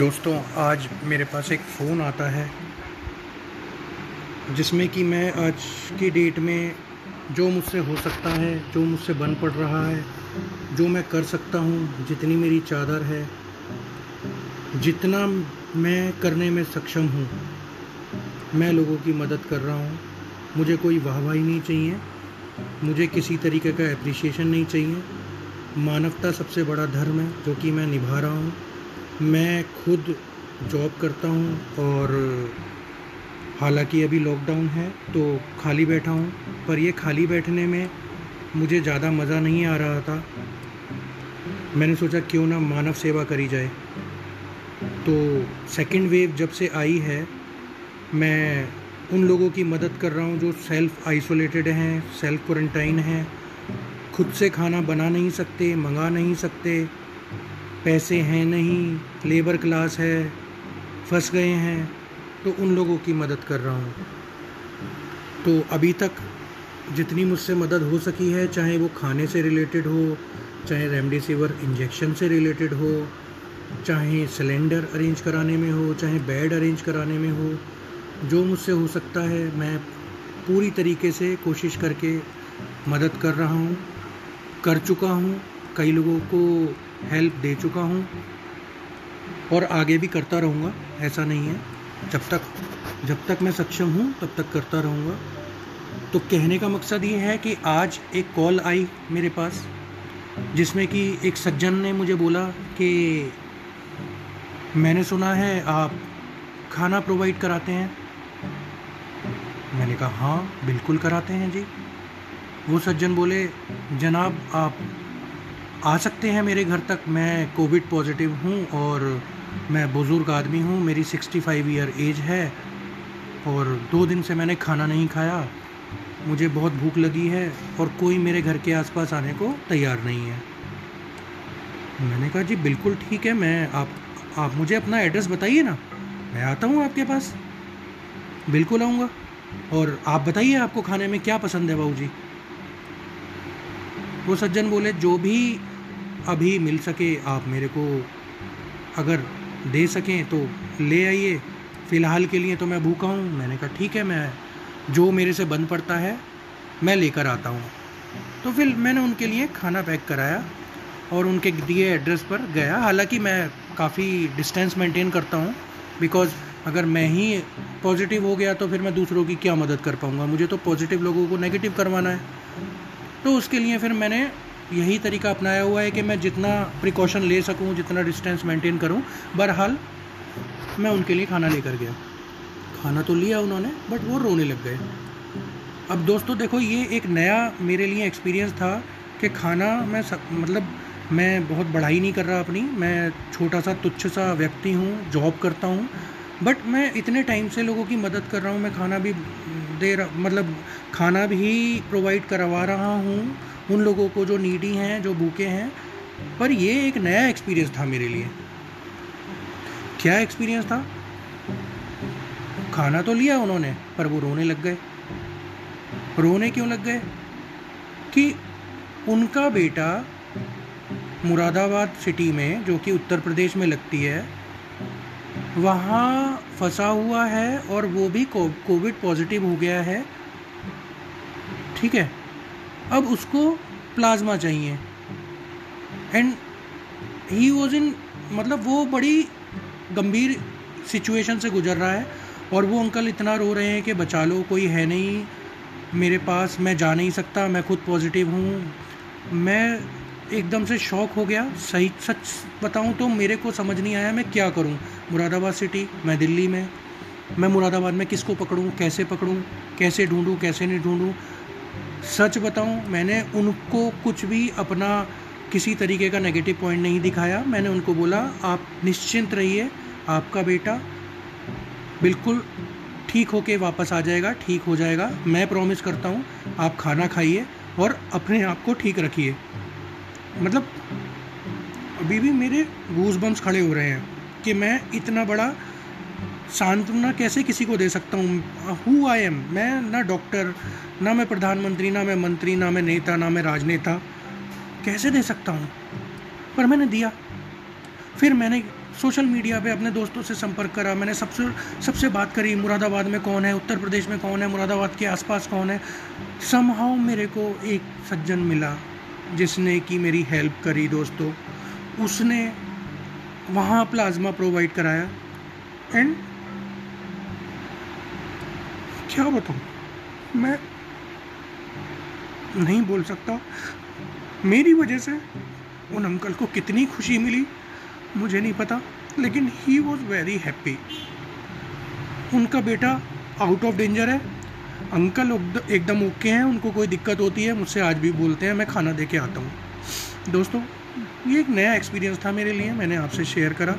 दोस्तों, आज मेरे पास एक फ़ोन आता है, जिसमें कि मैं आज की डेट में जो मुझसे हो सकता है, जो मुझसे बन पड़ रहा है, जो मैं कर सकता हूँ, जितनी मेरी चादर है, जितना मैं करने में सक्षम हूँ, मैं लोगों की मदद कर रहा हूँ। मुझे कोई वाहवाही नहीं चाहिए, मुझे किसी तरीके का एप्रिसिएशन नहीं चाहिए। मानवता सबसे बड़ा धर्म है, जो कि मैं निभा रहा हूँ। मैं खुद जॉब करता हूँ और हालाँकि अभी लॉकडाउन है तो खाली बैठा हूँ, पर ये खाली बैठने में मुझे ज़्यादा मज़ा नहीं आ रहा था। मैंने सोचा क्यों ना मानव सेवा करी जाए। तो सेकंड वेव जब से आई है, मैं उन लोगों की मदद कर रहा हूँ जो सेल्फ़ आइसोलेटेड हैं सेल्फ़ क्वारंटाइन हैं, खुद से खाना बना नहीं सकते, मंगा नहीं सकते पैसे हैं नहीं लेबर क्लास है, फंस गए हैं तो उन लोगों की मदद कर रहा हूँ। तो अभी तक जितनी मुझसे मदद हो सकी है, चाहे वो खाने से रिलेटेड हो, चाहे रेमडेसिविर इंजेक्शन से रिलेटेड हो, चाहे सिलेंडर अरेंज कराने में हो, चाहे बेड अरेंज कराने में हो, जो मुझसे हो सकता है, मैं पूरी तरीके से कोशिश करके मदद कर रहा हूँ, कर चुका हूँ। कई लोगों को हेल्प दे चुका हूँ और आगे भी करता रहूँगा, ऐसा नहीं है। जब तक जब तक मैं सक्षम हूँ, तब तक करता रहूँगा। तो कहने का मकसद ये है कि आज एक कॉल आई मेरे पास, जिसमें कि एक सज्जन ने मुझे बोला कि मैंने सुना है आप खाना प्रोवाइड कराते हैं। मैंने कहा हाँ बिल्कुल कराते हैं जी। वो सज्जन बोले, जनाब, आप आ सकते हैं मेरे घर तक। मैं कोविड पॉजिटिव हूँ और मैं बुज़ुर्ग आदमी हूँ। मेरी 65 फाइव ईयर एज है और दो दिन से मैंने खाना नहीं खाया। मुझे बहुत भूख लगी है और कोई मेरे घर के आसपास आने को तैयार नहीं है। मैंने कहा, जी, बिल्कुल ठीक है, मैं आप आप मुझे अपना एड्रेस बताइए ना। मैं आता हूँ आपके पास। बिल्कुल आऊँगा। और आप बताइए आपको खाने में क्या पसंद है बाबू जी? वो सज्जन बोले, जो भी अभी मिल सके आप मेरे को, अगर दे सकें तो ले आइए। फ़िलहाल के लिए तो मैं भूखा हूँ। मैंने कहा, ठीक है, मैं, जो मेरे से बन पड़ता है, मैं लेकर आता हूँ। तो फिर मैंने उनके लिए खाना पैक कराया और उनके दिए एड्रेस पर गया। हालाँकि मैं काफ़ी डिस्टेंस मेंटेन करता हूँ, बिकॉज़ अगर मैं ही पॉजिटिव हो गया तो फिर मैं दूसरों की क्या मदद कर पाऊँगा? मुझे तो पॉजिटिव लोगों को नेगेटिव करवाना है। तो उसके लिए फिर मैंने यही तरीका अपनाया हुआ है कि मैं जितना प्रिकॉशन ले सकूँ, जितना डिस्टेंस मेंटेन करूँ। बहरहाल, मैं उनके लिए खाना लेकर गया। खाना तो लिया उन्होंने बट वो रोने लग गए। अब दोस्तों, देखो, ये एक नया मेरे लिए एक्सपीरियंस था कि खाना मैं सब मतलब मैं बहुत बढ़ाई नहीं कर रहा अपनी। मैं छोटा सा तुच्छ सा व्यक्ति हूँ जॉब करता हूँ। बट मैं इतने टाइम से लोगों की मदद कर रहा हूँ, मैं खाना भी दे रहा मतलब खाना भी प्रोवाइड करवा रहा हूँ। उन लोगों को जो नीडी हैं, जो भूखे हैं, पर ये एक नया एक्सपीरियंस था मेरे लिए। क्या एक्सपीरियंस था? खाना तो लिया उन्होंने, पर वो रोने लग गए। रोने क्यों लग गए? कि उनका बेटा मुरादाबाद सिटी में, जो कि उत्तर प्रदेश में लगती है, वहाँ फंसा हुआ है और वो भी कोविड पॉजिटिव हो गया है। ठीक है? अब उसको प्लाज्मा चाहिए। एंड ही वॉज़ इन मतलब वो बड़ी गंभीर सिचुएशन से गुजर रहा है और वो अंकल इतना रो रहे हैं कि बचा लो, कोई है नहीं मेरे पास, मैं जा नहीं सकता, मैं खुद पॉजिटिव हूँ। मैं एकदम से शौक हो गया। सही, सच बताऊँ तो मेरे को समझ नहीं आया मैं क्या करूँ। मुरादाबाद सिटी मैं दिल्ली में। मैं मुरादाबाद में किसको पकड़ूँ, कैसे पकड़ूँ, कैसे ढूंढूँ, कैसे नहीं ढूंढूँ? सच बताऊँ, मैंने उनको कुछ भी अपना किसी तरीके का नेगेटिव पॉइंट नहीं दिखाया। मैंने उनको बोला, आप निश्चिंत रहिए, आपका बेटा बिल्कुल ठीक होके वापस आ जाएगा, ठीक हो जाएगा। मैं प्रॉमिस करता हूँ, आप खाना खाइए और अपने आप को ठीक रखिए। मतलब अभी भी मेरे गूज बम्स खड़े हो रहे हैं कि मैं इतना बड़ा सांत्वना कैसे किसी को दे सकता हूँ? हु आई एम मैं ना डॉक्टर ना मैं प्रधानमंत्री, ना मैं मंत्री, ना मैं नेता, ना मैं राजनेता। कैसे दे सकता हूँ? पर मैंने दिया। फिर मैंने सोशल मीडिया पे अपने दोस्तों से संपर्क करा। मैंने सबसे सबसे बात करी, मुरादाबाद में कौन है, उत्तर प्रदेश में कौन है, मुरादाबाद के आसपास कौन है। समहाउ मेरे को एक सज्जन मिला, जिसने कि मेरी हेल्प करी दोस्तों। उसने वहाँ प्लाज्मा प्रोवाइड कराया। एंड क्या बताऊँ? मैं नहीं बोल सकता। मेरी वजह से उन अंकल को कितनी खुशी मिली, मुझे नहीं पता, लेकिन ही वॉज़ वेरी हैप्पी उनका बेटा आउट ऑफ़ डेंजर है। अंकल एकदम ओके हैं, उनको कोई दिक्कत होती है, मुझसे आज भी बोलते हैं, मैं खाना दे के आता हूँ। दोस्तों, ये एक नया एक्सपीरियंस था मेरे लिए, मैंने आपसे शेयर करा।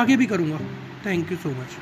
आगे भी करूँगा। Thank you so much